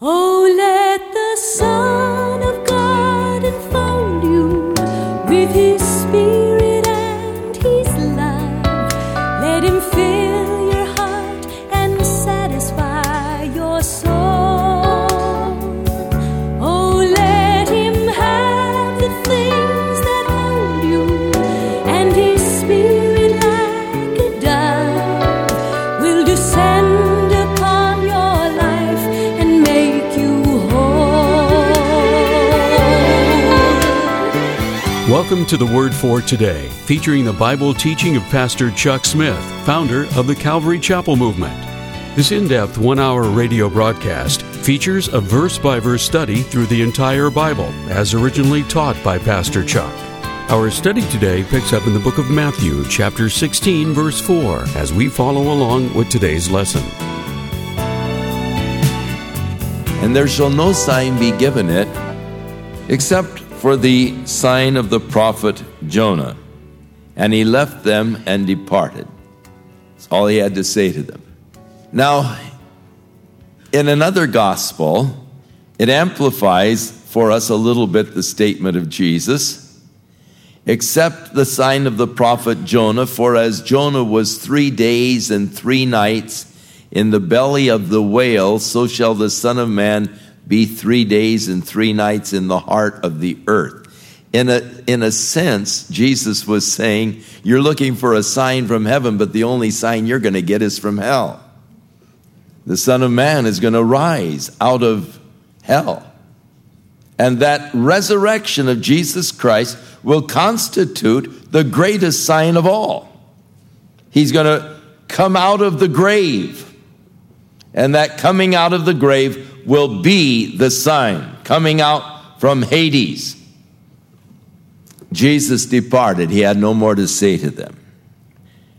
Oh, Welcome to the Word for Today, featuring the Bible teaching of Pastor Chuck Smith, founder of the Calvary Chapel Movement. This in depth one hour radio broadcast features a verse by verse study through the entire Bible, as originally taught by Pastor Chuck. Our study today picks up in the book of Matthew, chapter 16, verse 4, as we follow along with today's lesson. And there shall no sign be given it except for the sign of the prophet Jonah. And he left them and departed. That's all he had to say to them. Now, in another gospel, it amplifies for us a little bit the statement of Jesus. Except the sign of the prophet Jonah, for as Jonah was three days and three nights in the belly of the whale, so shall the Son of Man be three days and three nights in the heart of the earth. In a, in a sense, Jesus was saying, You're looking for a sign from heaven, but the only sign you're going to get is from hell. The Son of Man is going to rise out of hell. And that resurrection of Jesus Christ will constitute the greatest sign of all. He's going to come out of the grave. And that coming out of the grave will be the sign, coming out from Hades. Jesus departed. He had no more to say to them.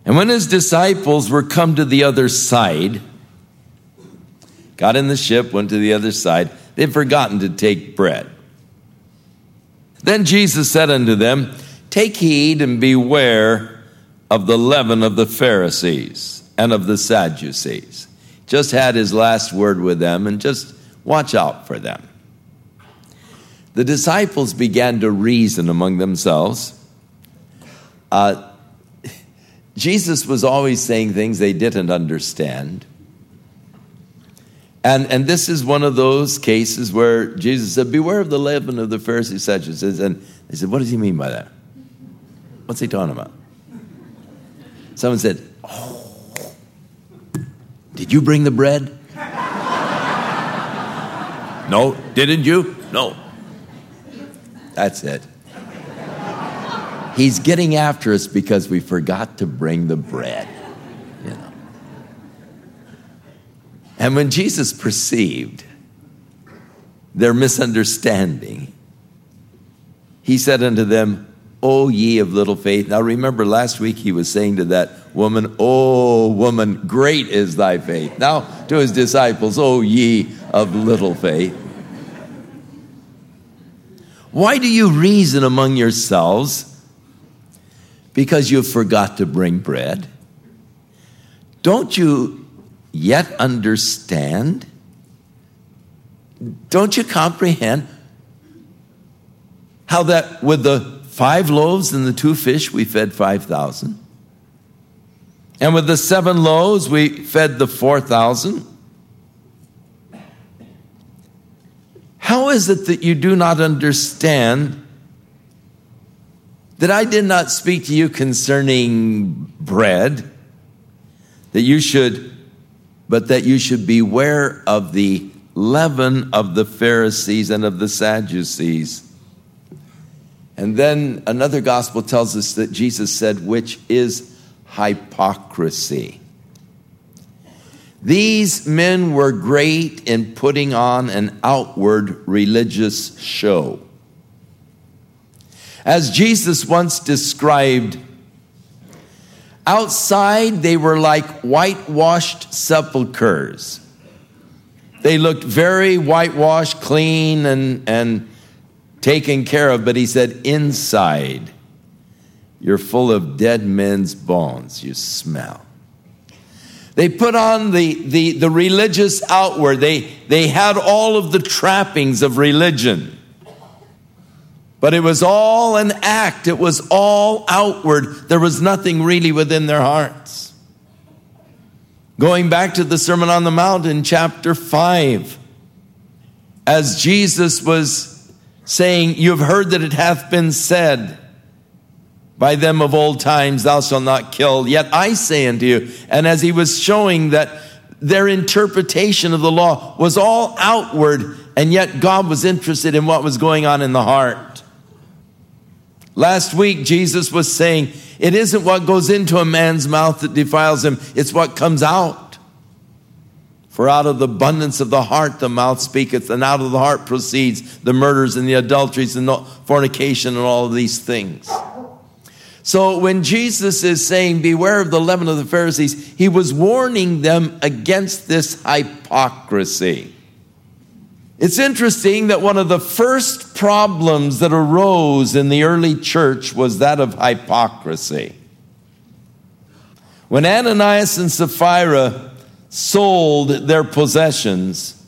And when his disciples were come to the other side, got in the ship, went to the other side, they'd forgotten to take bread. Then Jesus said unto them, Take heed and beware of the leaven of the Pharisees and of the Sadducees. Just had his last word with them and just watch out for them. The disciples began to reason among themselves. Uh, Jesus was always saying things they didn't understand. And, and this is one of those cases where Jesus said, Beware of the leaven of the Pharisees, Such And they said, What does he mean by that? What's he talking about? Someone said, Oh, did you bring the bread? No, didn't you? No. That's it. He's getting after us because we forgot to bring the bread. You know. And when Jesus perceived their misunderstanding, he said unto them, O ye of little faith. Now remember, last week he was saying to that woman, O woman, great is thy faith. Now to his disciples, O ye of little faith. Why do you reason among yourselves? Because you forgot to bring bread? Don't you yet understand? Don't you comprehend how that with the five loaves and the two fish we fed 5,000? And with the seven loaves we fed the 4,000? How is it that you do not understand that I did not speak to you concerning bread, that you should, but that you should beware of the leaven of the Pharisees and of the Sadducees? And then another gospel tells us that Jesus said, which is hypocrisy. These men were great in putting on an outward religious show. As Jesus once described, outside they were like whitewashed sepulchres. They looked very whitewashed, clean, and, and taken care of, but he said, inside, you're full of dead men's bones. You smell. They put on the, the, the religious outward. They, they had all of the trappings of religion. But it was all an act, it was all outward. There was nothing really within their hearts. Going back to the Sermon on the Mount in chapter 5, as Jesus was saying, You have heard that it hath been said, by them of old times, thou shalt not kill. Yet I say unto you, and as he was showing that their interpretation of the law was all outward, and yet God was interested in what was going on in the heart. Last week, Jesus was saying, It isn't what goes into a man's mouth that defiles him, it's what comes out. For out of the abundance of the heart the mouth speaketh, and out of the heart proceeds the murders and the adulteries and the fornication and all of these things. So when Jesus is saying, Beware of the leaven of the Pharisees, he was warning them against this hypocrisy. It's interesting that one of the first problems that arose in the early church was that of hypocrisy. When Ananias and Sapphira sold their possessions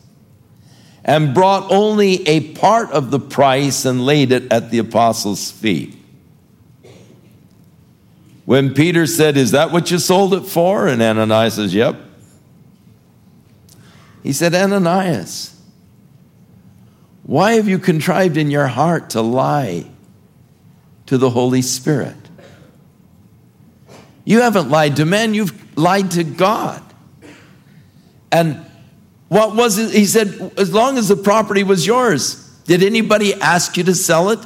and brought only a part of the price and laid it at the apostles' feet, when Peter said, Is that what you sold it for? And Ananias says, Yep. He said, Ananias, why have you contrived in your heart to lie to the Holy Spirit? You haven't lied to men, you've lied to God. And what was it? He said, as long as the property was yours, did anybody ask you to sell it?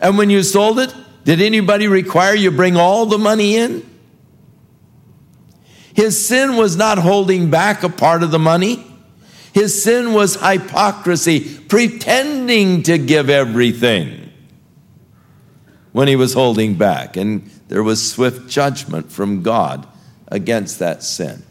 And when you sold it, did anybody require you bring all the money in? His sin was not holding back a part of the money. His sin was hypocrisy, pretending to give everything when he was holding back. And there was swift judgment from God against that sin.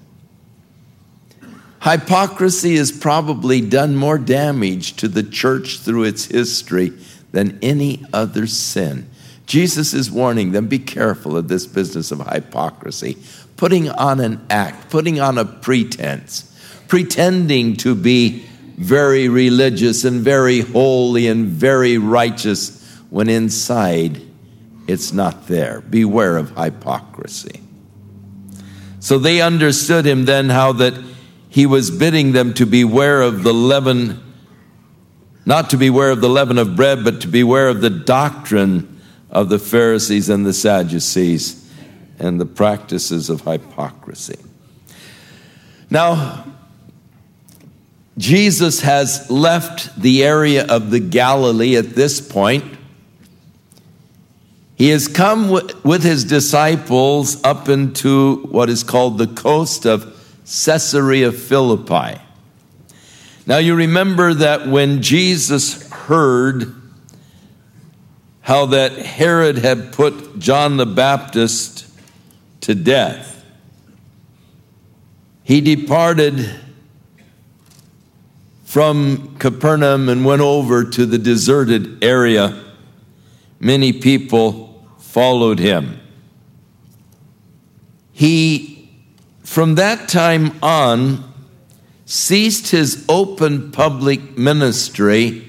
Hypocrisy has probably done more damage to the church through its history than any other sin. Jesus is warning them be careful of this business of hypocrisy, putting on an act, putting on a pretense, pretending to be very religious and very holy and very righteous when inside it's not there. Beware of hypocrisy. So they understood him then how that he was bidding them to beware of the leaven, not to beware of the leaven of bread, but to beware of the doctrine of the Pharisees and the Sadducees and the practices of hypocrisy. Now, Jesus has left the area of the Galilee at this point. He has come with his disciples up into what is called the coast of Caesarea Philippi. Now, you remember that when Jesus heard how that Herod had put John the Baptist to death. He departed from Capernaum and went over to the deserted area. Many people followed him. He, from that time on, ceased his open public ministry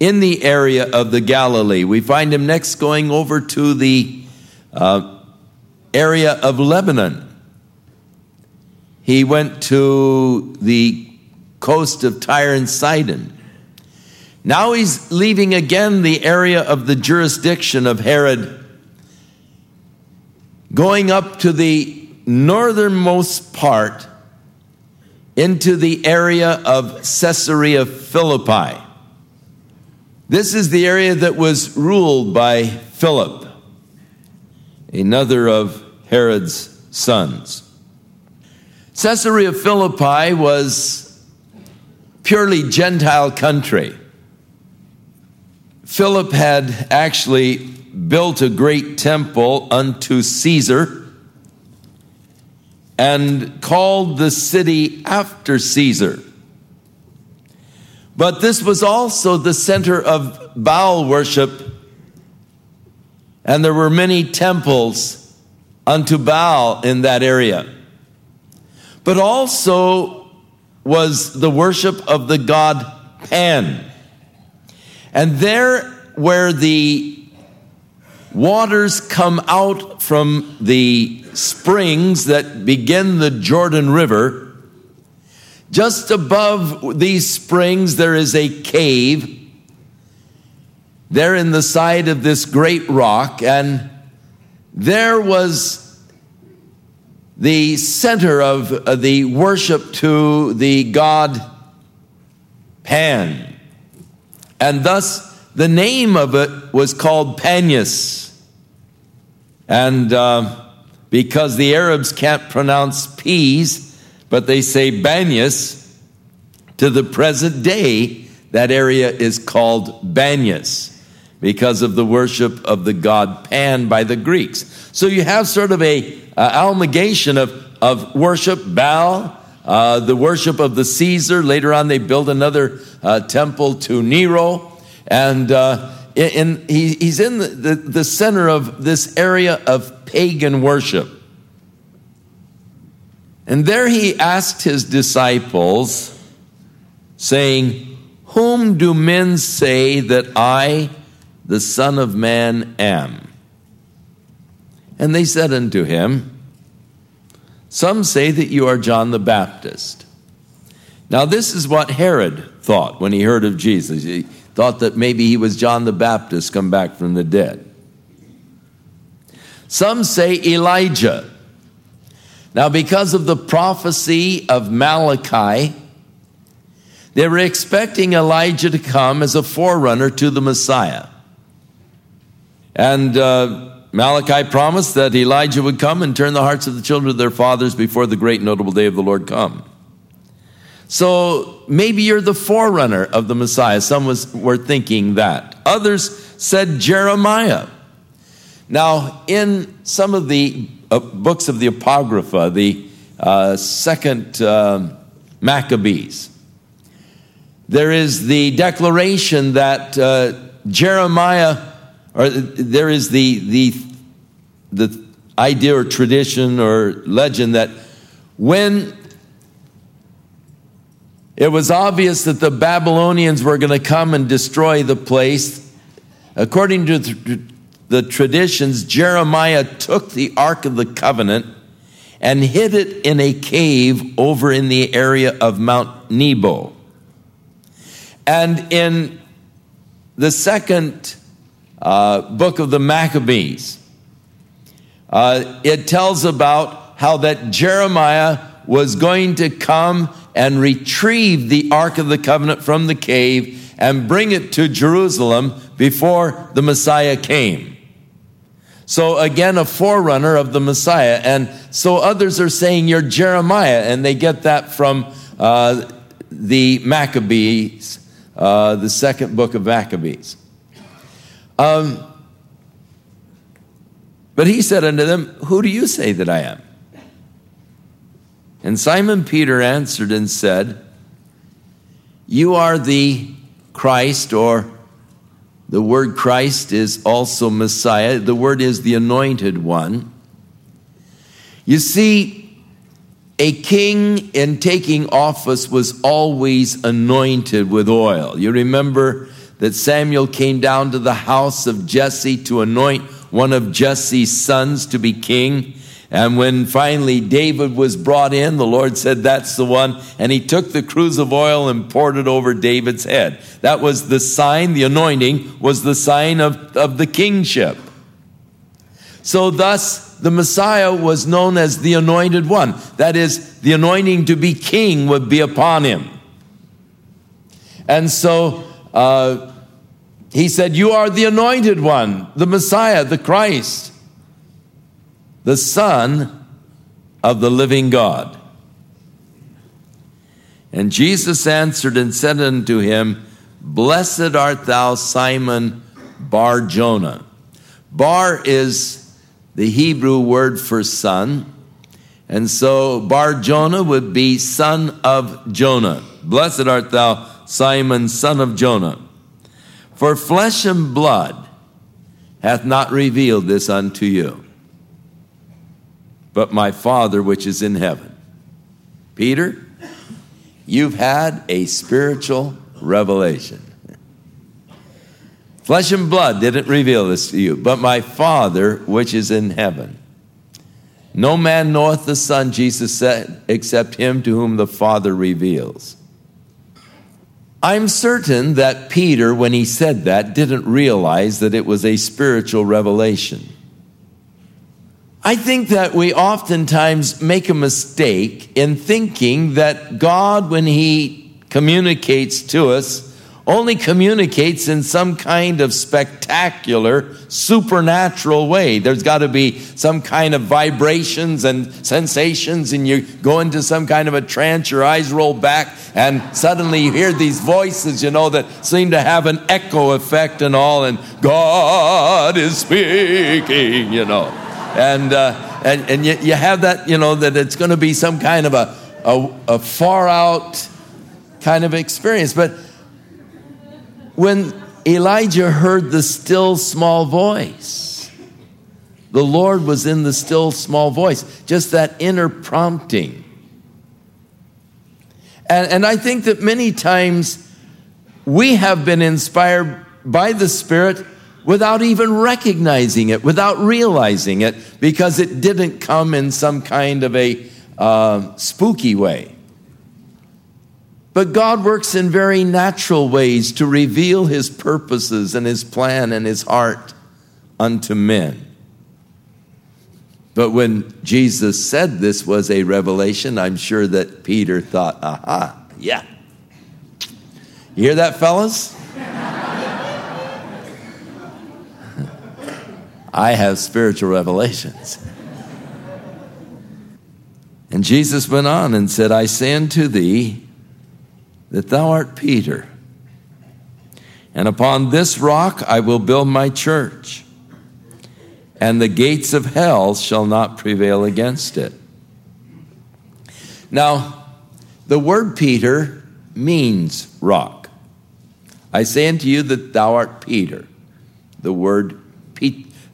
in the area of the Galilee. We find him next going over to the uh, area of Lebanon. He went to the coast of Tyre and Sidon. Now he's leaving again the area of the jurisdiction of Herod, going up to the northernmost part into the area of Caesarea Philippi. This is the area that was ruled by Philip, another of Herod's sons. Caesarea Philippi was purely Gentile country. Philip had actually built a great temple unto Caesar and called the city after Caesar. But this was also the center of Baal worship, and there were many temples unto Baal in that area. but also was the worship of the god Pan. And there, where the waters come out from the springs that begin the Jordan River, just above these springs, there is a cave. There in the side of this great rock, and there was the center of the worship to the god Pan. And thus, the name of it was called Panias. And uh, because the Arabs can't pronounce P's, but they say Banyas, to the present day, that area is called Banyas because of the worship of the god Pan by the Greeks. So you have sort of a uh, amalgamation of, of worship, Baal, uh, the worship of the Caesar. Later on, they built another uh, temple to Nero. And uh, in, he, he's in the, the, the center of this area of pagan worship. And there he asked his disciples, saying, Whom do men say that I, the Son of Man, am? And they said unto him, Some say that you are John the Baptist. Now, this is what Herod thought when he heard of Jesus. He thought that maybe he was John the Baptist come back from the dead. Some say Elijah. Now, because of the prophecy of Malachi, they were expecting Elijah to come as a forerunner to the Messiah. And uh, Malachi promised that Elijah would come and turn the hearts of the children of their fathers before the great notable day of the Lord come. So maybe you're the forerunner of the Messiah. Some was, were thinking that. Others said Jeremiah. Now, in some of the books of the Apocrypha, the uh, second uh, Maccabees, there is the declaration that uh, Jeremiah, or there is the, the, the idea or tradition or legend that when it was obvious that the Babylonians were going to come and destroy the place. According to the traditions, Jeremiah took the Ark of the Covenant and hid it in a cave over in the area of Mount Nebo. And in the second uh, book of the Maccabees, uh, it tells about how that Jeremiah was going to come and retrieve the Ark of the Covenant from the cave and bring it to Jerusalem before the Messiah came. So, again, a forerunner of the Messiah. And so others are saying you're Jeremiah, and they get that from uh, the Maccabees, uh, the second book of Maccabees. Um, but he said unto them, Who do you say that I am? And Simon Peter answered and said, You are the Christ, or the word Christ is also Messiah. The word is the anointed one. You see, a king in taking office was always anointed with oil. You remember that Samuel came down to the house of Jesse to anoint one of Jesse's sons to be king. And when finally David was brought in, the Lord said, That's the one. And he took the cruse of oil and poured it over David's head. That was the sign, the anointing was the sign of, of the kingship. So, thus, the Messiah was known as the anointed one. That is, the anointing to be king would be upon him. And so, uh, he said, You are the anointed one, the Messiah, the Christ the Son of the living God. And Jesus answered and said unto him, Blessed art thou, Simon Bar Jonah. Bar is the Hebrew word for son. And so Bar Jonah would be son of Jonah. Blessed art thou, Simon, son of Jonah. For flesh and blood hath not revealed this unto you but my Father which is in heaven. Peter, you've had a spiritual revelation. Flesh and blood didn't reveal this to you, but my Father which is in heaven. No man knoweth the Son, Jesus said, except him to whom the Father reveals. I'm certain that Peter, when he said that, didn't realize that it was a spiritual revelation. I think that we oftentimes make a mistake in thinking that God, when He communicates to us, only communicates in some kind of spectacular, supernatural way. There's got to be some kind of vibrations and sensations, and you go into some kind of a trance, your eyes roll back, and suddenly you hear these voices, you know, that seem to have an echo effect and all, and God is speaking, you know. And, uh, and, and you, you have that, you know, that it's going to be some kind of a, a, a far out kind of experience. But when Elijah heard the still small voice, the Lord was in the still small voice, just that inner prompting. And, and I think that many times we have been inspired by the Spirit without even recognizing it, without realizing it, because it didn't come in some kind of a uh, spooky way. But God works in very natural ways to reveal his purposes and his plan and his heart unto men. But when Jesus said this was a revelation, I'm sure that Peter thought, aha, yeah. You hear that, fellas? I have spiritual revelations. And Jesus went on and said, I say unto thee that thou art Peter, and upon this rock I will build my church, and the gates of hell shall not prevail against it. Now, the word Peter means rock. I say unto you that thou art Peter. The word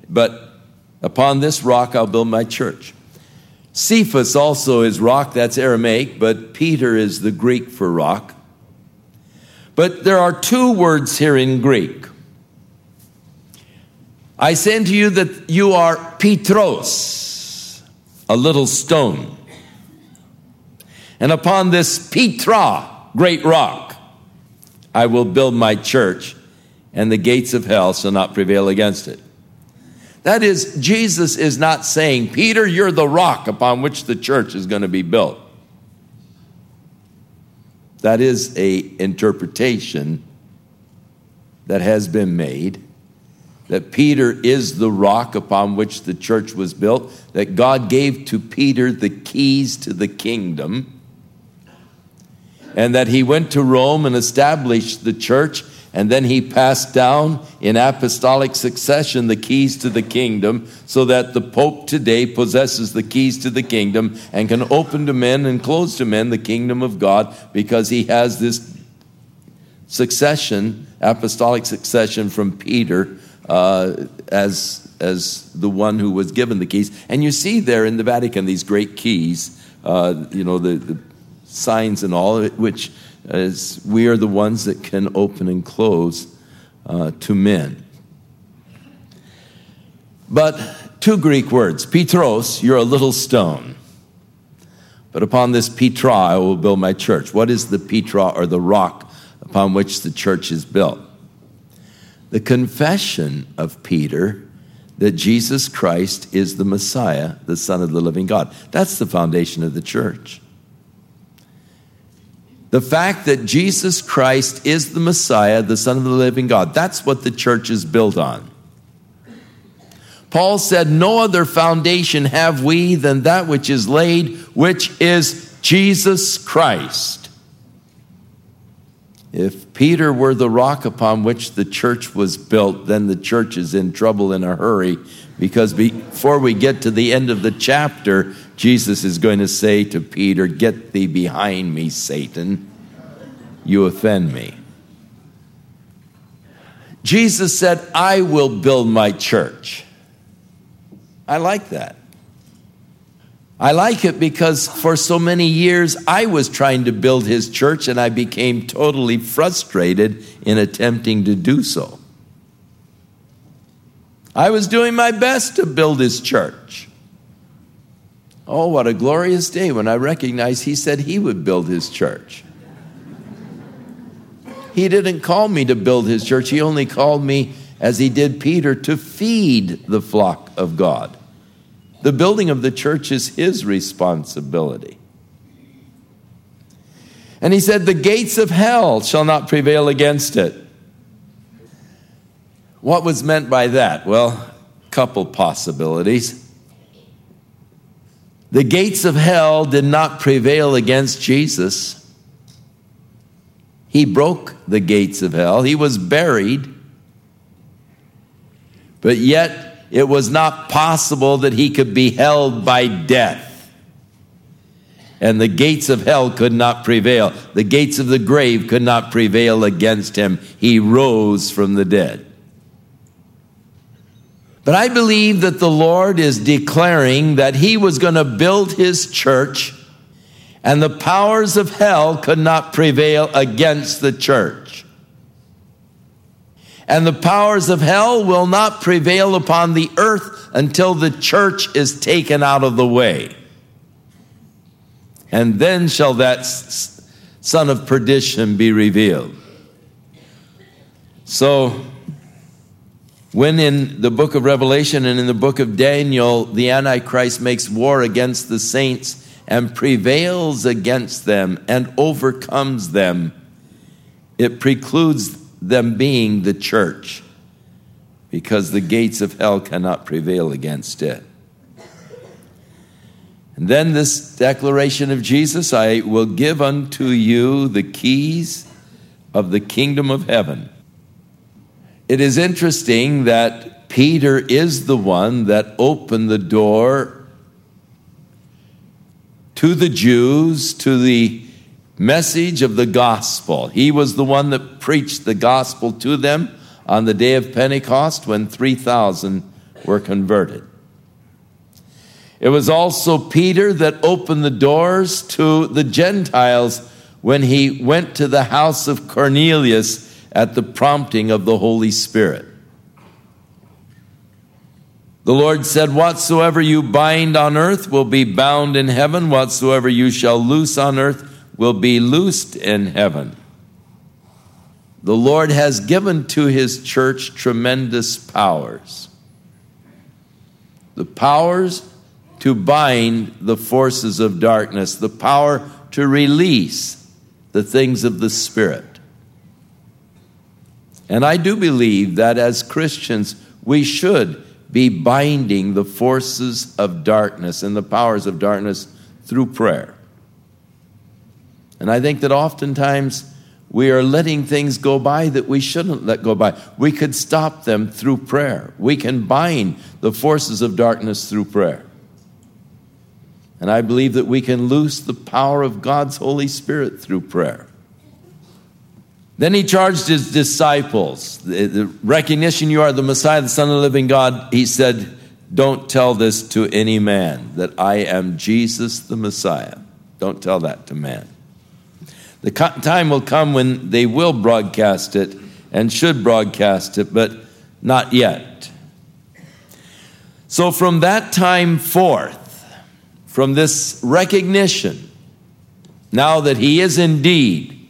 but upon this rock I'll build my church. Cephas also is rock, that's Aramaic, but Peter is the Greek for rock. But there are two words here in Greek. I say unto you that you are Petros, a little stone. And upon this Petra, great rock, I will build my church, and the gates of hell shall not prevail against it. That is, Jesus is not saying, Peter, you're the rock upon which the church is going to be built. That is a interpretation that has been made that Peter is the rock upon which the church was built, that God gave to Peter the keys to the kingdom, and that he went to Rome and established the church and then he passed down in apostolic succession the keys to the kingdom so that the Pope today possesses the keys to the kingdom and can open to men and close to men the kingdom of God because he has this succession, apostolic succession from Peter uh, as, as the one who was given the keys. And you see there in the Vatican these great keys, uh, you know, the, the signs and all, which as we are the ones that can open and close uh, to men. But two Greek words Petros, you're a little stone. But upon this Petra I will build my church. What is the Petra or the rock upon which the church is built? The confession of Peter that Jesus Christ is the Messiah, the Son of the living God. That's the foundation of the church. The fact that Jesus Christ is the Messiah, the Son of the living God, that's what the church is built on. Paul said, No other foundation have we than that which is laid, which is Jesus Christ. If Peter were the rock upon which the church was built, then the church is in trouble in a hurry because before we get to the end of the chapter, Jesus is going to say to Peter, Get thee behind me, Satan. You offend me. Jesus said, I will build my church. I like that. I like it because for so many years I was trying to build his church and I became totally frustrated in attempting to do so. I was doing my best to build his church. Oh, what a glorious day when I recognized he said he would build his church. He didn't call me to build his church, he only called me, as he did Peter, to feed the flock of God. The building of the church is his responsibility. And he said, The gates of hell shall not prevail against it. What was meant by that? Well, couple possibilities. The gates of hell did not prevail against Jesus. He broke the gates of hell. He was buried. But yet, it was not possible that he could be held by death. And the gates of hell could not prevail. The gates of the grave could not prevail against him. He rose from the dead. But I believe that the Lord is declaring that He was going to build His church and the powers of hell could not prevail against the church. And the powers of hell will not prevail upon the earth until the church is taken out of the way. And then shall that son of perdition be revealed. So, when in the book of Revelation and in the book of Daniel, the Antichrist makes war against the saints and prevails against them and overcomes them, it precludes them being the church because the gates of hell cannot prevail against it. And then this declaration of Jesus I will give unto you the keys of the kingdom of heaven. It is interesting that Peter is the one that opened the door to the Jews, to the message of the gospel. He was the one that preached the gospel to them on the day of Pentecost when 3,000 were converted. It was also Peter that opened the doors to the Gentiles when he went to the house of Cornelius at the prompting of the Holy Spirit. The Lord said, Whatsoever you bind on earth will be bound in heaven, whatsoever you shall loose on earth will be loosed in heaven. The Lord has given to his church tremendous powers. The powers to bind the forces of darkness, the power to release the things of the Spirit. And I do believe that as Christians, we should be binding the forces of darkness and the powers of darkness through prayer. And I think that oftentimes we are letting things go by that we shouldn't let go by. We could stop them through prayer. We can bind the forces of darkness through prayer. And I believe that we can loose the power of God's Holy Spirit through prayer. Then he charged his disciples, the, recognition you are the Messiah, the Son of the living God. He said, Don't tell this to any man, that I am Jesus the Messiah. Don't tell that to man. The time will come when they will broadcast it and should broadcast it, but not yet. So, from that time forth, from this recognition, now that he is indeed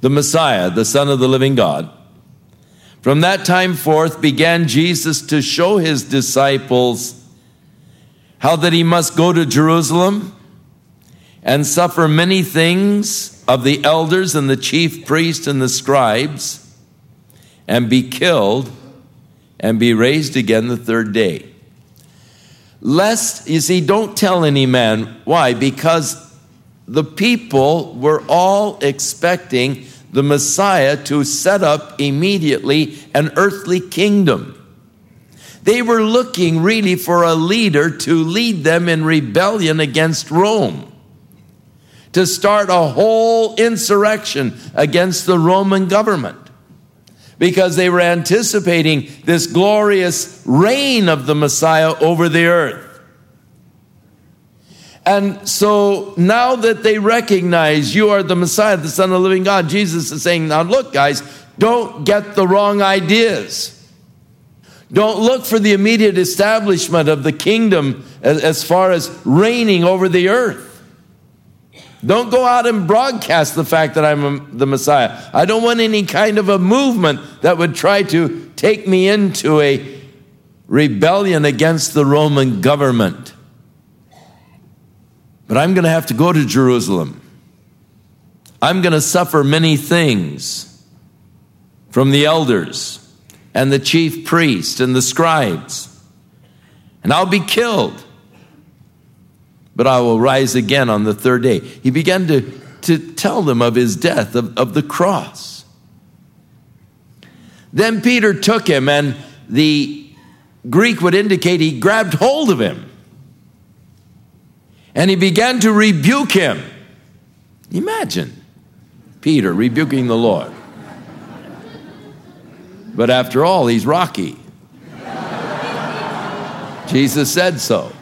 the Messiah, the Son of the living God. From that time forth began Jesus to show his disciples how that he must go to Jerusalem and suffer many things of the elders and the chief priests and the scribes and be killed and be raised again the third day. Lest, you see, don't tell any man. Why? Because the people were all expecting the Messiah to set up immediately an earthly kingdom. They were looking really for a leader to lead them in rebellion against Rome, to start a whole insurrection against the Roman government, because they were anticipating this glorious reign of the Messiah over the earth. And so now that they recognize you are the Messiah, the Son of the living God, Jesus is saying, Now look, guys, don't get the wrong ideas. Don't look for the immediate establishment of the kingdom as, far as reigning over the earth. Don't go out and broadcast the fact that I'm a, the Messiah. I don't want any kind of a movement that would try to take me into a rebellion against the Roman government. But I'm going to have to go to Jerusalem. I'm going to suffer many things from the elders and the chief priests and the scribes, and I'll be killed. But I will rise again on the third day. He began to, to tell them of his death, of, of the cross. Then Peter took him, and the Greek would indicate he grabbed hold of him and he began to rebuke him. Imagine Peter rebuking the Lord. But after all, he's Rocky. Jesus said so.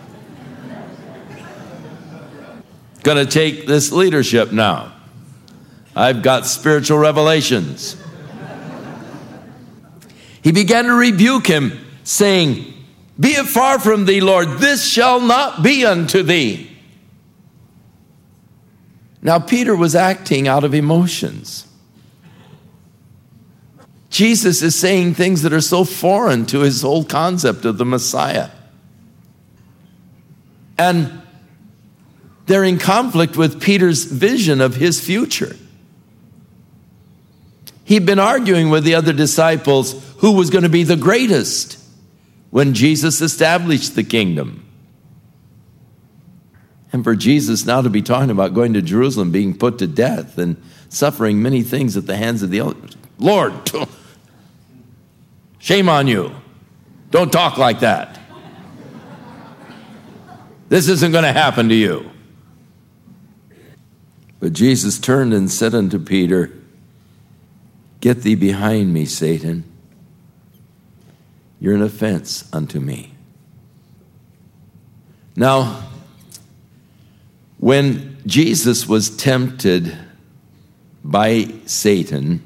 Gonna take this leadership now. I've got spiritual revelations. He began to rebuke him, saying, Be it far from thee, Lord, this shall not be unto thee. Now, Peter was acting out of emotions. Jesus is saying things that are so foreign to his whole concept of the Messiah. And they're in conflict with Peter's vision of his future. He'd been arguing with the other disciples who was going to be the greatest when Jesus established the kingdom. And for Jesus now to be talking about going to Jerusalem, being put to death, and suffering many things at the hands of the elders. Lord, shame on you. Don't talk like that. This isn't going to happen to you. But Jesus turned and said unto Peter, Get thee behind me, Satan. You're an offense unto me. Now, when Jesus was tempted by Satan,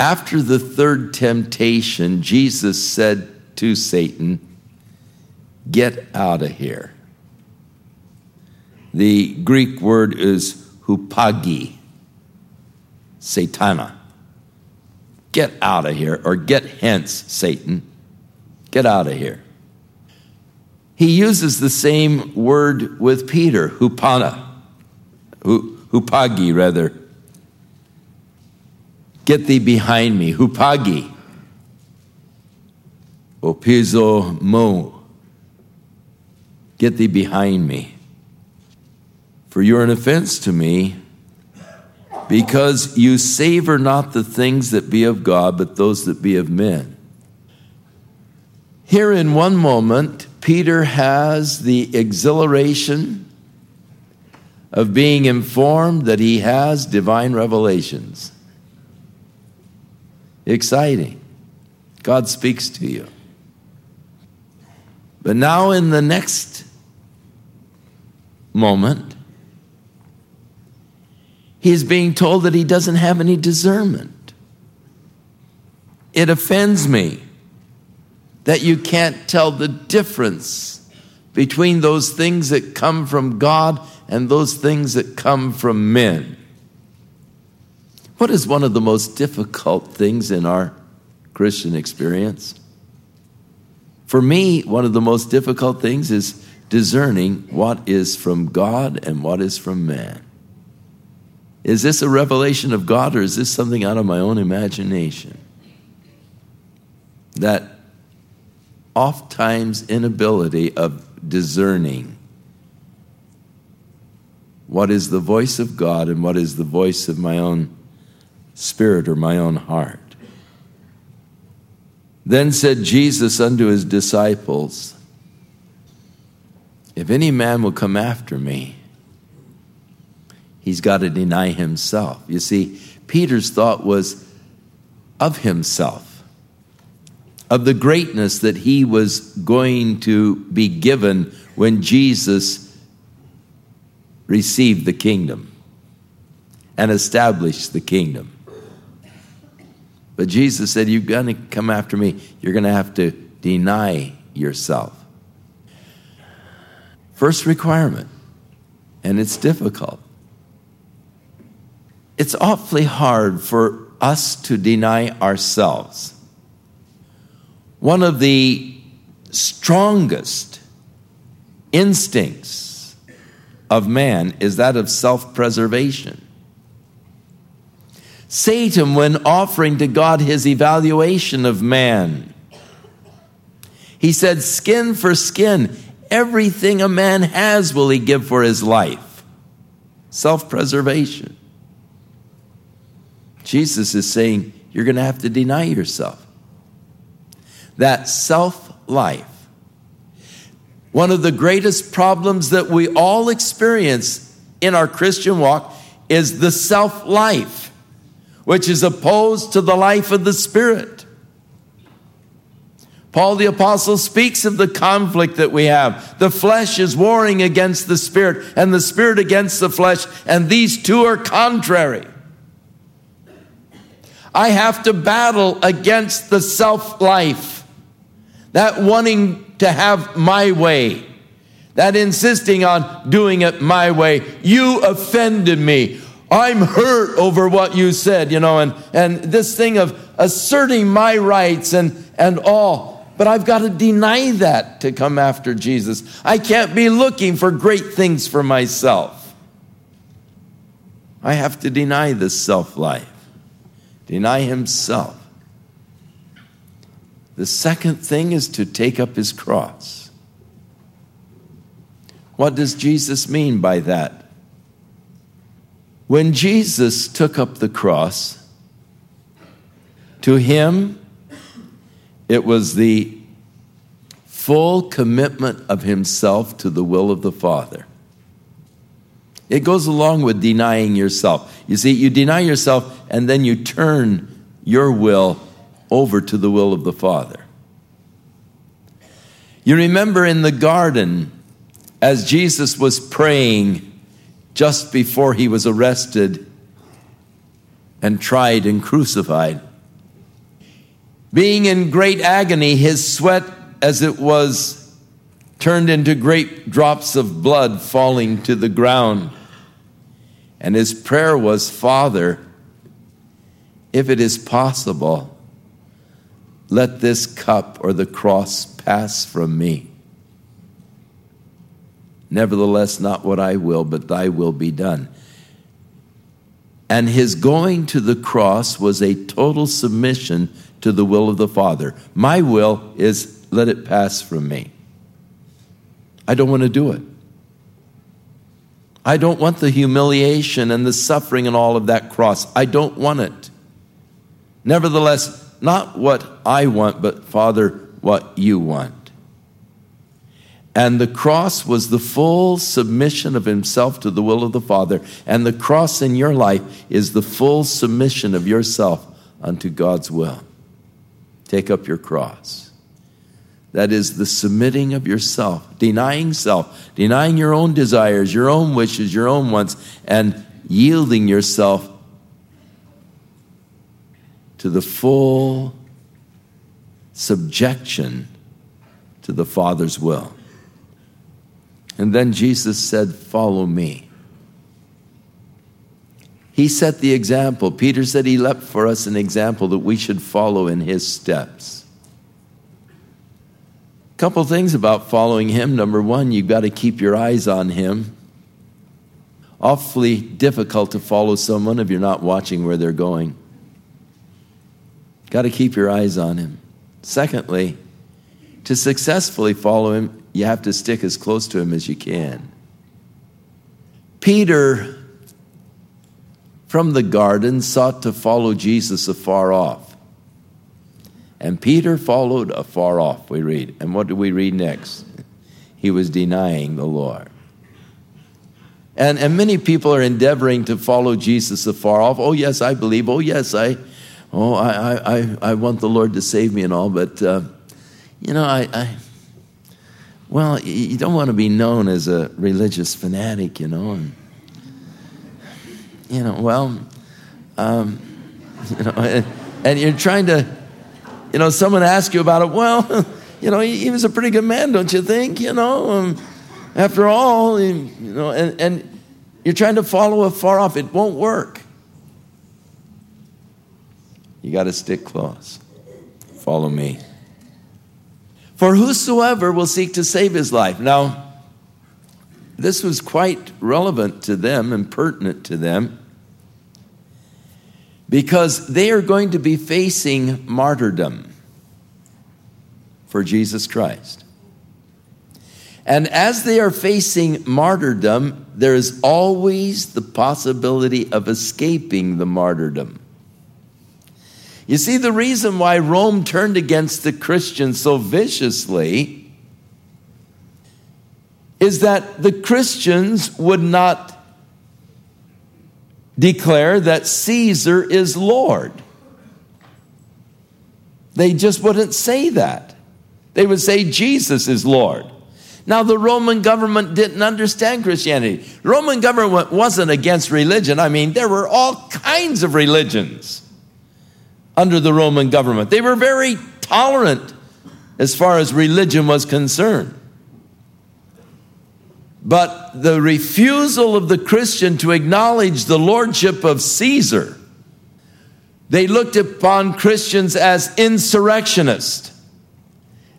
after the third temptation, Jesus said to Satan, Get out of here. The Greek word is hupagi, satana. Get out of here, or get hence, Satan. Get out of here. He uses the same word with Peter, hupana, hupagi rather. Get thee behind me, hupagi. Opizo mo. Get thee behind me. For you're an offense to me, because you savor not the things that be of God, but those that be of men. Here in one moment, Peter has the exhilaration of being informed that he has divine revelations. Exciting. God speaks to you. But now, in the next moment, he's being told that he doesn't have any discernment. It offends me that you can't tell the difference between those things that come from God and those things that come from men. What is one of the most difficult things in our Christian experience? For me, one of the most difficult things is discerning what is from God and what is from man. Is this a revelation of God or is this something out of my own imagination? That oft times inability of discerning what is the voice of God and what is the voice of my own spirit or my own heart. Then said Jesus unto his disciples, If any man will come after me, he's got to deny himself. You see, Peter's thought was of himself of the greatness that he was going to be given when Jesus received the kingdom and established the kingdom. But Jesus said, You're going to come after me, you're going to have to deny yourself. First requirement, and it's difficult. It's awfully hard for us to deny ourselves. One of the strongest instincts of man is that of self preservation. Satan, when offering to God his evaluation of man, he said, Skin for skin, everything a man has will he give for his life. Self preservation. Jesus is saying, You're going to have to deny yourself. That self life. One of the greatest problems that we all experience in our Christian walk is the self life which is opposed to the life of the Spirit. Paul the Apostle speaks of the conflict that we have. The flesh is warring against the Spirit, and the Spirit against the flesh, and these two are contrary. I have to battle against the self life, that wanting to have my way, that insisting on doing it my way. You offended me. I'm hurt over what you said, you know, and, and this thing of asserting my rights and, and all. But I've got to deny that to come after Jesus. I can't be looking for great things for myself. I have to deny this self life, deny himself. The second thing is to take up his cross. What does Jesus mean by that? When Jesus took up the cross, to him, it was the full commitment of himself to the will of the Father. It goes along with denying yourself. You see, you deny yourself and then you turn your will over to the will of the Father. You remember in the garden, as Jesus was praying, just before he was arrested and tried and crucified. Being in great agony, his sweat, as it was, turned into great drops of blood falling to the ground. And his prayer was, Father, if it is possible, let this cup or the cross pass from me. Nevertheless, not what I will, but thy will be done. And his going to the cross was a total submission to the will of the Father. My will is let it pass from me. I don't want to do it. I don't want the humiliation and the suffering and all of that cross. I don't want it. Nevertheless, not what I want, but Father, what you want. And the cross was the full submission of himself to the will of the Father. And the cross in your life is the full submission of yourself unto God's will. Take up your cross. That is the submitting of yourself, denying self, denying your own desires, your own wishes, your own wants, and yielding yourself to the full subjection to the Father's will. And then Jesus said, Follow me. He set the example. Peter said he left for us an example that we should follow in his steps. Couple things about following him. Number one, you've got to keep your eyes on him. Awfully difficult to follow someone if you're not watching where they're going. Got to keep your eyes on him. Secondly, to successfully follow him, you have to stick as close to him as you can. Peter, from the garden, sought to follow Jesus afar off. And Peter followed afar off, we read. And what do we read next? He was denying the Lord. And, and many people are endeavoring to follow Jesus afar off. Oh, yes, I believe. Oh, yes, I, oh, I, I, I want the Lord to save me and all. But, uh, you know, I, I well, you don't want to be known as a religious fanatic, you know. And you know, well, um, you know, and, and you're trying to, you know, someone asks you about it. Well, you know, he, he was a pretty good man, don't you think? You know, um, after all, he, you know, and, and you're trying to follow it far off. It won't work. You got to stick close. Follow me. For whosoever will seek to save his life. Now, this was quite relevant to them and pertinent to them because they are going to be facing martyrdom for Jesus Christ. And as they are facing martyrdom, there is always the possibility of escaping the martyrdom. You see, the reason why Rome turned against the Christians so viciously is that the Christians would not declare that Caesar is Lord. They just wouldn't say that. They would say Jesus is Lord. Now, the Roman government didn't understand Christianity. Roman government wasn't against religion. I mean, there were all kinds of religions under the Roman government. They were very tolerant as far as religion was concerned. But the refusal of the Christian to acknowledge the lordship of Caesar, they looked upon Christians as insurrectionists.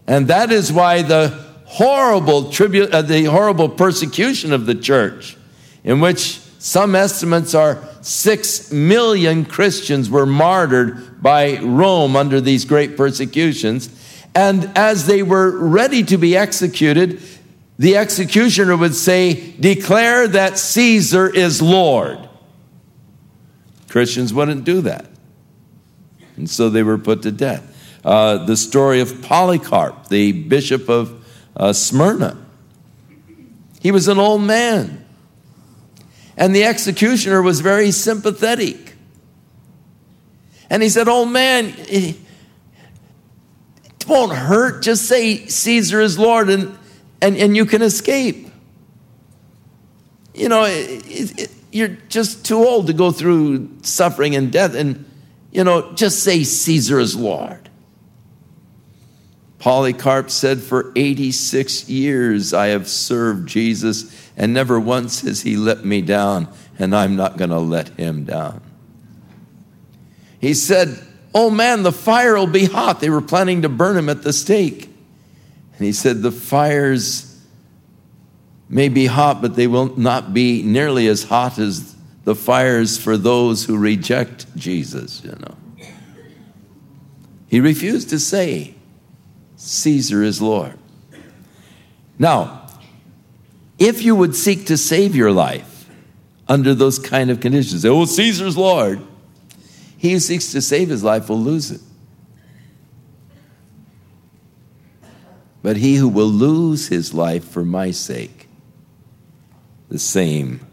And that is why the horrible tribute, uh, the horrible persecution of the church, in which some estimates are six million Christians were martyred by Rome under these great persecutions. And as they were ready to be executed, the executioner would say, Declare that Caesar is Lord. Christians wouldn't do that. And so they were put to death. Uh, the story of Polycarp, the bishop of uh, Smyrna. He was an old man. And the executioner was very sympathetic. And he said, Old man, it won't hurt. Just say Caesar is Lord. And and, and you can escape. You know, it, it, you're just too old to go through suffering and death, and, you know, just say Caesar is Lord. Polycarp said, For 86 years I have served Jesus, and never once has he let me down, and I'm not going to let him down. He said, Oh man, the fire will be hot. They were planning to burn him at the stake. And he said, The fires may be hot, but they will not be nearly as hot as the fires for those who reject Jesus, you know. He refused to say, Caesar is Lord. Now, if you would seek to save your life under those kind of conditions, oh, Caesar's Lord, he who seeks to save his life will lose it. But he who will lose his life for my sake, the same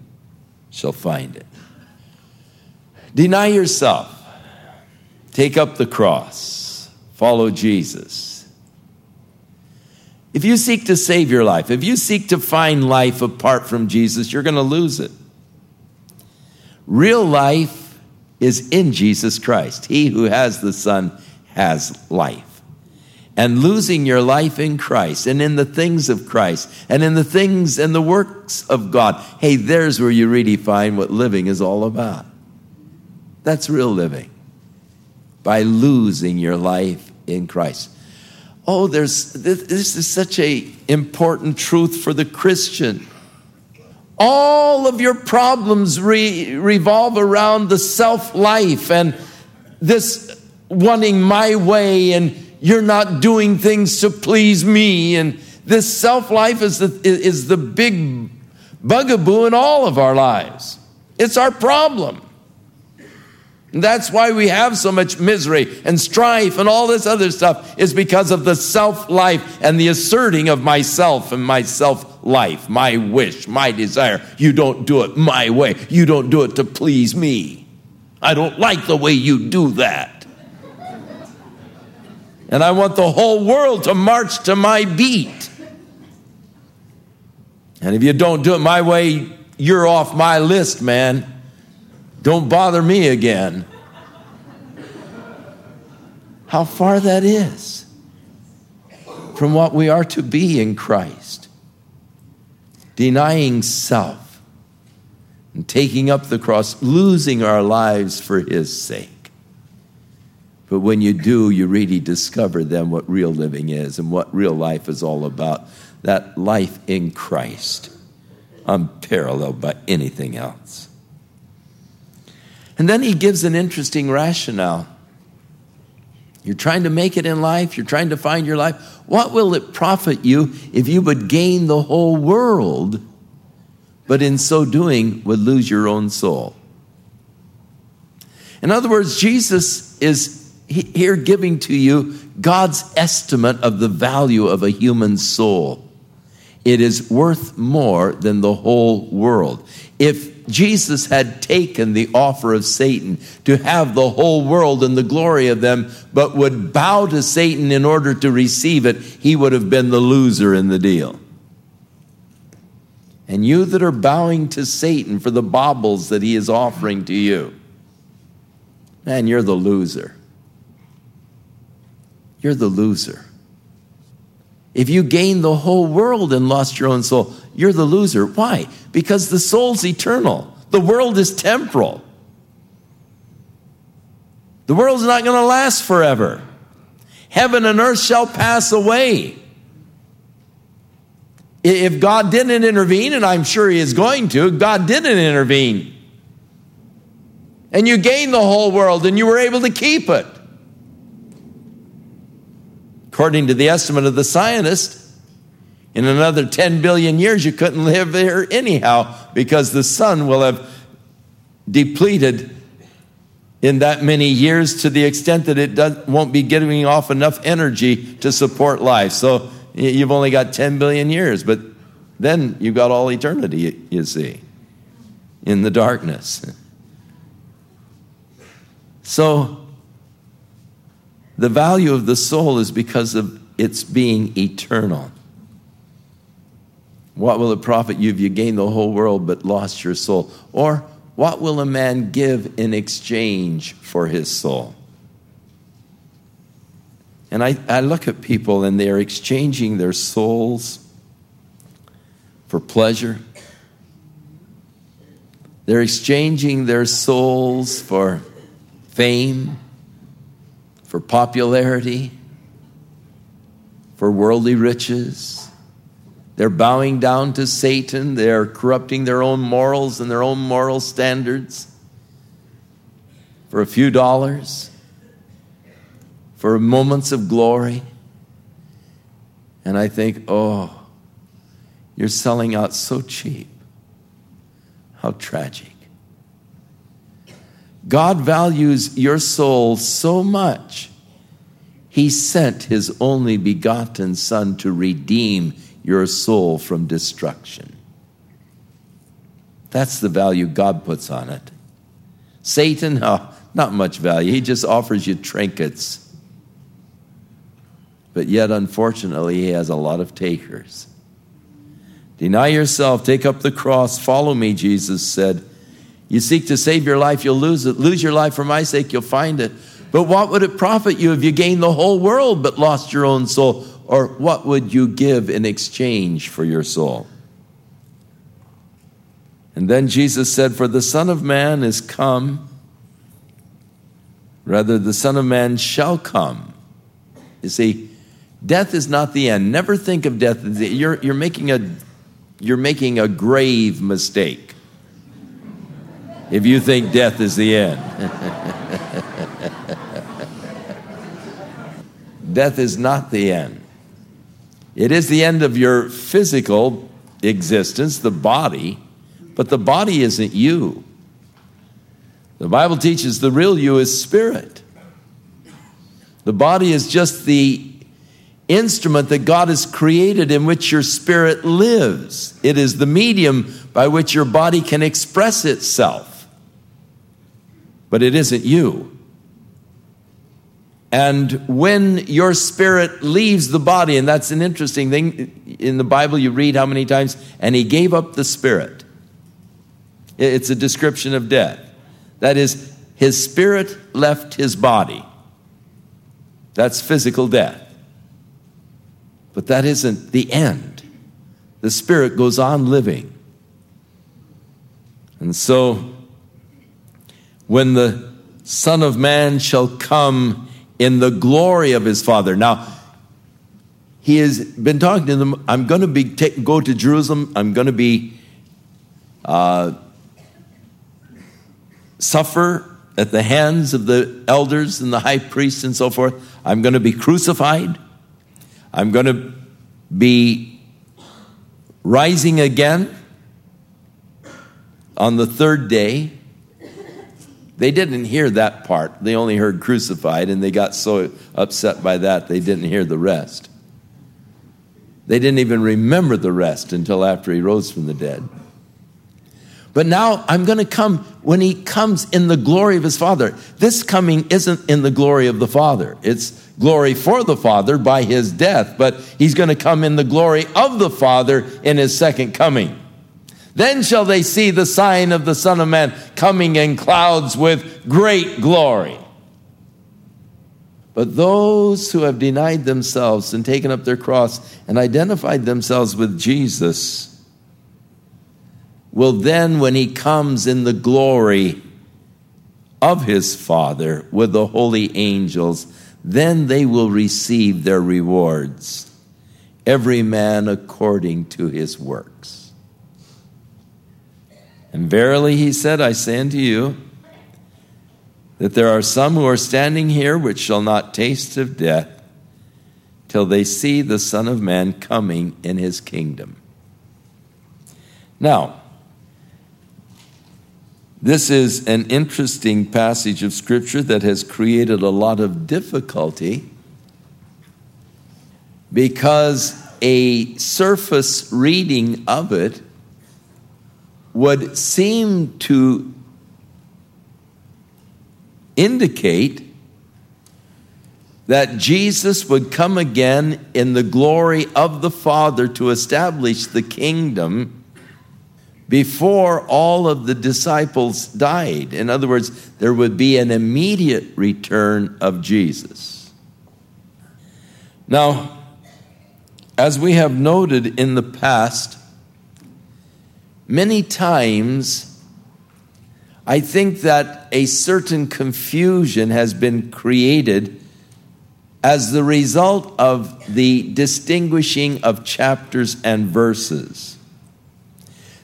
shall find it. Deny yourself, take up the cross, follow Jesus. If you seek to save your life, if you seek to find life apart from Jesus, you're going to lose it. Real life is in Jesus Christ. He who has the Son has life and losing your life in Christ and in the things of Christ and in the things and the works of God. Hey, there's where you really find what living is all about. That's real living. By losing your life in Christ. Oh, there's this is such a important truth for the Christian. All of your problems re, revolve around the self life and this wanting my way and you're not doing things to please me. And this self life is the, is the big bugaboo in all of our lives. It's our problem. And that's why we have so much misery and strife and all this other stuff is because of the self life and the asserting of myself and my self life, my wish, my desire. You don't do it my way. You don't do it to please me. I don't like the way you do that. And I want the whole world to march to my beat. And if you don't do it my way, you're off my list, man. Don't bother me again. How far that is from what we are to be in Christ. Denying self and taking up the cross, losing our lives for His sake. But when you do, you really discover then what real living is and what real life is all about. That life in Christ, unparalleled by anything else. And then he gives an interesting rationale. You're trying to make it in life, you're trying to find your life. What will it profit you if you would gain the whole world, but in so doing would lose your own soul? In other words, Jesus is here giving to you God's estimate of the value of a human soul. It is worth more than the whole world. If Jesus had taken the offer of Satan to have the whole world and the glory of them, but would bow to Satan in order to receive it, he would have been the loser in the deal. And you that are bowing to Satan for the baubles that he is offering to you, man, you're the loser you're the loser. If you gain the whole world and lost your own soul, you're the loser. Why? Because the soul's eternal, the world is temporal. The world's not going to last forever. Heaven and earth shall pass away. If God didn't intervene, and I'm sure He is going to, God didn't intervene. And you gained the whole world and you were able to keep it. According to the estimate of the scientist, in another 10 billion years, you couldn't live there anyhow because the sun will have depleted in that many years to the extent that it won't be giving off enough energy to support life. So you've only got 10 billion years, but then you've got all eternity, you see, in the darkness. So the value of the soul is because of its being eternal. What will it profit you if you gain the whole world but lost your soul? Or what will a man give in exchange for his soul? And I, I look at people and they're exchanging their souls for pleasure. They're exchanging their souls for fame for popularity, for worldly riches. They're bowing down to Satan. They're corrupting their own morals and their own moral standards for a few dollars, for moments of glory. And I think, oh, you're selling out so cheap. How tragic. God values your soul so much, He sent His only begotten Son to redeem your soul from destruction. That's the value God puts on it. Satan, oh, not much value. He just offers you trinkets. But yet, unfortunately, he has a lot of takers. Deny yourself, take up the cross, follow me, Jesus said. You seek to save your life, you'll lose it. Lose your life for my sake, you'll find it. But what would it profit you if you gained the whole world but lost your own soul? Or what would you give in exchange for your soul? And then Jesus said, For the Son of Man is come, rather, the Son of Man shall come. You see, death is not the end. Never think of death. You're, you're, making, a, you're making a grave mistake if you think death is the end. death is not the end. It is the end of your physical existence, the body, but the body isn't you. The Bible teaches the real you is spirit. The body is just the instrument that God has created in which your spirit lives. It is the medium by which your body can express itself but it isn't you. And when your spirit leaves the body, and that's an interesting thing in the Bible, you read how many times, and he gave up the spirit. It's a description of death. That is, his spirit left his body. That's physical death. But that isn't the end. The spirit goes on living. And so, when the Son of Man shall come in the glory of his Father. Now, he has been talking to them. I'm going to be go to Jerusalem. I'm going to be uh, suffer at the hands of the elders and the high priests and so forth. I'm going to be crucified. I'm going to be rising again on the third day. They didn't hear that part. They only heard crucified, and they got so upset by that they didn't hear the rest. They didn't even remember the rest until after he rose from the dead. But now I'm going to come when he comes in the glory of his Father. This coming isn't in the glory of the Father, it's glory for the Father by his death, but he's going to come in the glory of the Father in his second coming. Then shall they see the sign of the Son of Man coming in clouds with great glory. But those who have denied themselves and taken up their cross and identified themselves with Jesus, will then, when he comes in the glory of his Father with the holy angels, then they will receive their rewards, every man according to his works. And verily, he said, I say unto you, that there are some who are standing here which shall not taste of death till they see the Son of Man coming in his kingdom. Now, this is an interesting passage of Scripture that has created a lot of difficulty because a surface reading of it would seem to indicate that Jesus would come again in the glory of the Father to establish the kingdom before all of the disciples died. In other words, there would be an immediate return of Jesus. Now, as we have noted in the past, many times I think that a certain confusion has been created as the result of the distinguishing of chapters and verses.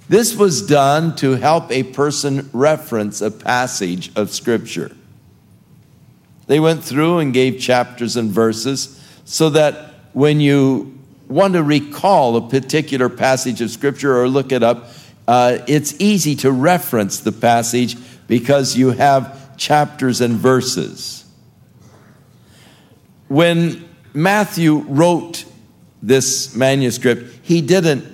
This was done to help a person reference a passage of Scripture. They went through and gave chapters and verses so that when you want to recall a particular passage of Scripture or look it up, uh, it's easy to reference the passage because you have chapters and verses. When Matthew wrote this manuscript, he didn't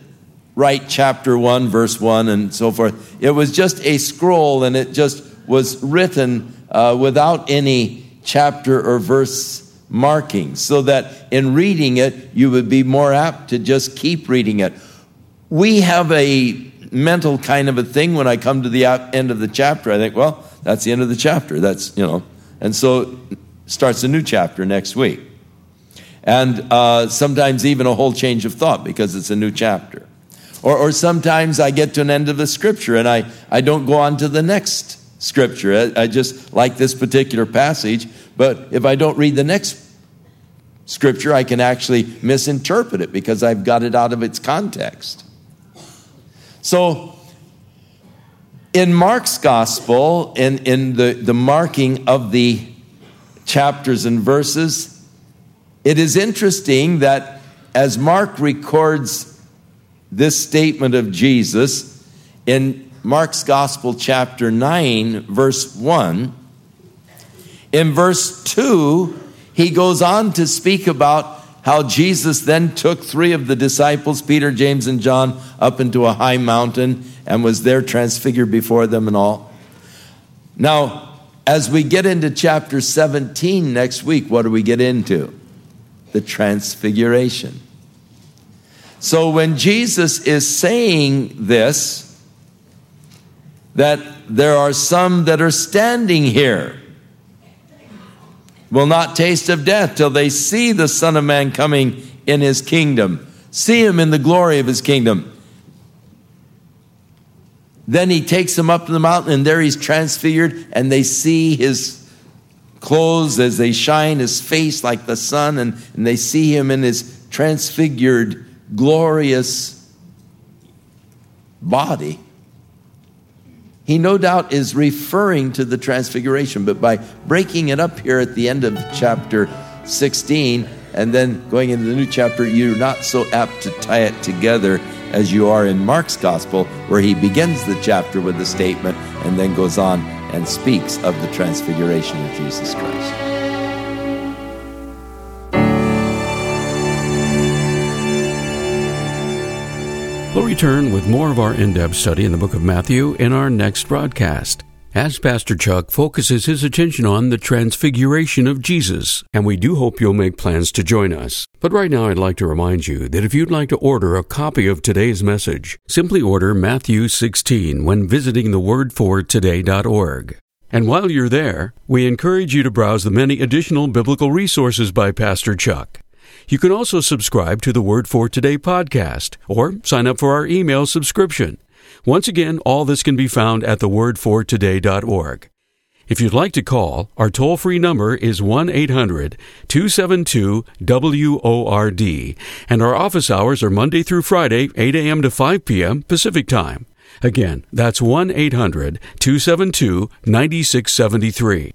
write chapter 1, verse 1, and so forth. It was just a scroll and it just was written uh, without any chapter or verse marking, so that in reading it, you would be more apt to just keep reading it. We have a mental kind of a thing when I come to the end of the chapter. I think, well, that's the end of the chapter. That's, you know, and so starts a new chapter next week. And uh, sometimes even a whole change of thought because it's a new chapter. Or, or sometimes I get to an end of the scripture and I, I don't go on to the next scripture. I, I just like this particular passage, but if I don't read the next scripture, I can actually misinterpret it because I've got it out of its context. So, in Mark's gospel, in, in the, the marking of the chapters and verses, it is interesting that as Mark records this statement of Jesus in Mark's Gospel, chapter 9, verse 1. In verse 2, he goes on to speak about how Jesus then took three of the disciples, Peter, James, and John, up into a high mountain and was there transfigured before them and all. Now, as we get into chapter 17 next week, what do we get into? The transfiguration. So when Jesus is saying this, that there are some that are standing here will not taste of death till they see the Son of Man coming in his kingdom, see him in the glory of his kingdom. Then he takes them up to the mountain, and there he's transfigured, and they see his clothes as they shine, his face like the sun, and, and they see him in his transfigured, glorious body. He no doubt is referring to the transfiguration, but by breaking it up here at the end of chapter 16 and then going into the new chapter, you're not so apt to tie it together as you are in Mark's gospel, where he begins the chapter with a statement and then goes on and speaks of the transfiguration of Jesus Christ. We'll return with more of our in depth study in the book of Matthew in our next broadcast. As Pastor Chuck focuses his attention on the transfiguration of Jesus, and we do hope you'll make plans to join us. But right now, I'd like to remind you that if you'd like to order a copy of today's message, simply order Matthew 16 when visiting thewordfortoday.org. And while you're there, we encourage you to browse the many additional biblical resources by Pastor Chuck. You can also subscribe to the Word for Today podcast or sign up for our email subscription. Once again, all this can be found at thewordfortoday.org. If you'd like to call, our toll free number is 1 800 272 WORD, and our office hours are Monday through Friday, 8 a.m. to 5 p.m. Pacific Time. Again, that's 1 800 272 9673.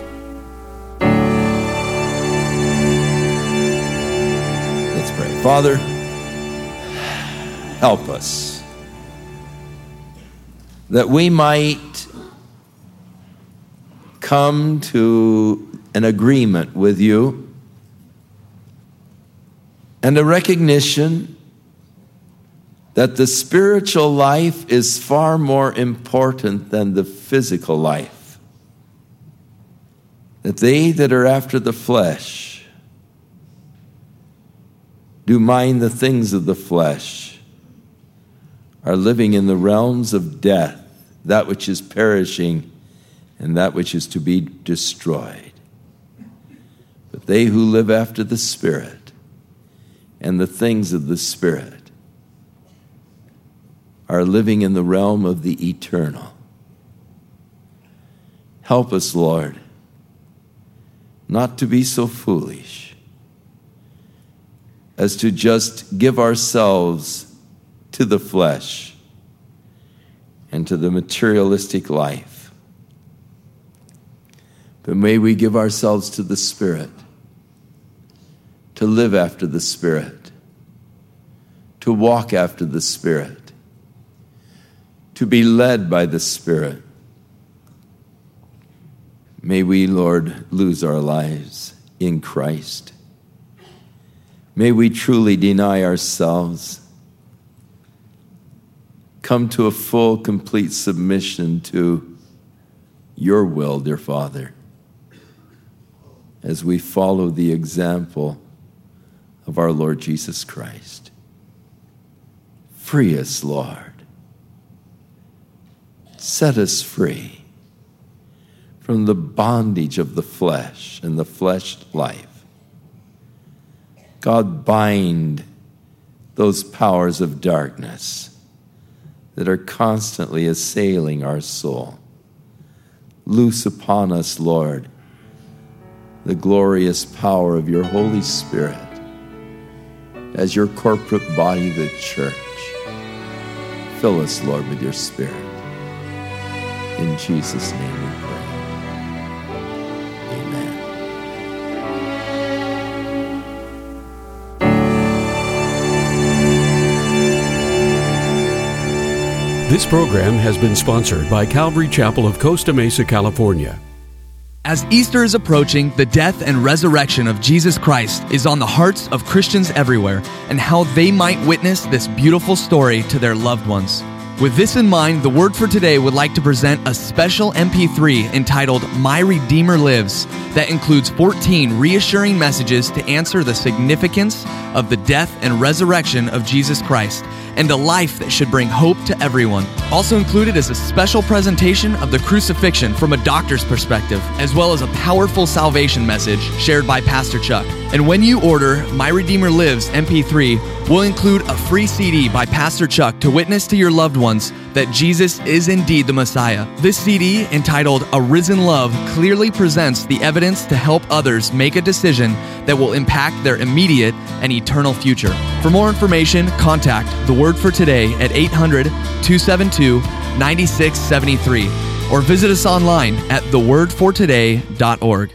Father, help us that we might come to an agreement with you and a recognition that the spiritual life is far more important than the physical life. That they that are after the flesh do mind the things of the flesh are living in the realms of death, that which is perishing and that which is to be destroyed. But they who live after the Spirit and the things of the Spirit are living in the realm of the eternal. Help us, Lord, not to be so foolish as to just give ourselves to the flesh and to the materialistic life. But may we give ourselves to the Spirit, to live after the Spirit, to walk after the Spirit, to be led by the Spirit. May we, Lord, lose our lives in Christ. May we truly deny ourselves, come to a full, complete submission to your will, dear Father, as we follow the example of our Lord Jesus Christ. Free us, Lord. Set us free from the bondage of the flesh and the flesh life. God, bind those powers of darkness that are constantly assailing our soul. Loose upon us, Lord, the glorious power of your Holy Spirit as your corporate body, the church. Fill us, Lord, with your Spirit. In Jesus' name This program has been sponsored by Calvary Chapel of Costa Mesa, California. As Easter is approaching, the death and resurrection of Jesus Christ is on the hearts of Christians everywhere and how they might witness this beautiful story to their loved ones. With this in mind, the Word for Today would like to present a special MP3 entitled My Redeemer Lives that includes 14 reassuring messages to answer the significance of the death and resurrection of Jesus Christ and a life that should bring hope to everyone. Also included is a special presentation of the crucifixion from a doctor's perspective, as well as a powerful salvation message shared by Pastor Chuck. And when you order My Redeemer Lives MP3, we'll include a free CD by Pastor Chuck to witness to your loved ones that Jesus is indeed the Messiah. This CD, entitled A Risen Love, clearly presents the evidence to help others make a decision that will impact their immediate and eternal future. For more information, contact The Word for Today at 800 272 9673 or visit us online at thewordfortoday.org.